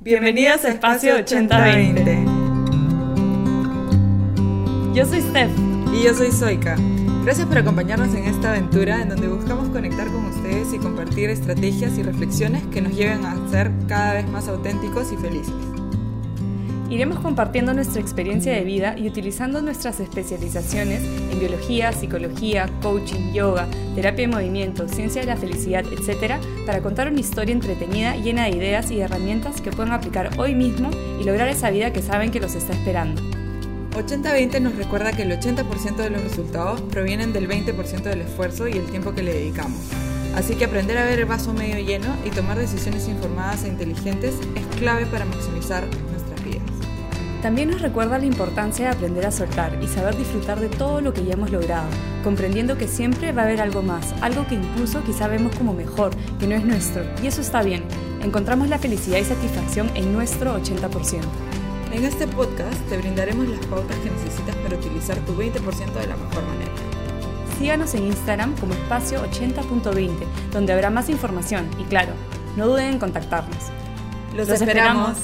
Bienvenidos a Espacio 8020. Yo soy Steph. Y yo soy Zoika. Gracias por acompañarnos en esta aventura en donde buscamos conectar con ustedes y compartir estrategias y reflexiones que nos lleven a ser cada vez más auténticos y felices. Iremos compartiendo nuestra experiencia de vida y utilizando nuestras especializaciones en biología, psicología, coaching, yoga, terapia de movimiento, ciencia de la felicidad, etc., para contar una historia entretenida llena de ideas y herramientas que puedan aplicar hoy mismo y lograr esa vida que saben que los está esperando. 80-20 nos recuerda que el 80% de los resultados provienen del 20% del esfuerzo y el tiempo que le dedicamos. Así que aprender a ver el vaso medio lleno y tomar decisiones informadas e inteligentes es clave para maximizar. También nos recuerda la importancia de aprender a soltar y saber disfrutar de todo lo que ya hemos logrado, comprendiendo que siempre va a haber algo más, algo que incluso quizá vemos como mejor, que no es nuestro, y eso está bien. Encontramos la felicidad y satisfacción en nuestro 80%. En este podcast te brindaremos las pautas que necesitas para utilizar tu 20% de la mejor manera. Síganos en Instagram como espacio 80.20, donde habrá más información y claro, no duden en contactarnos. Los, esperamos.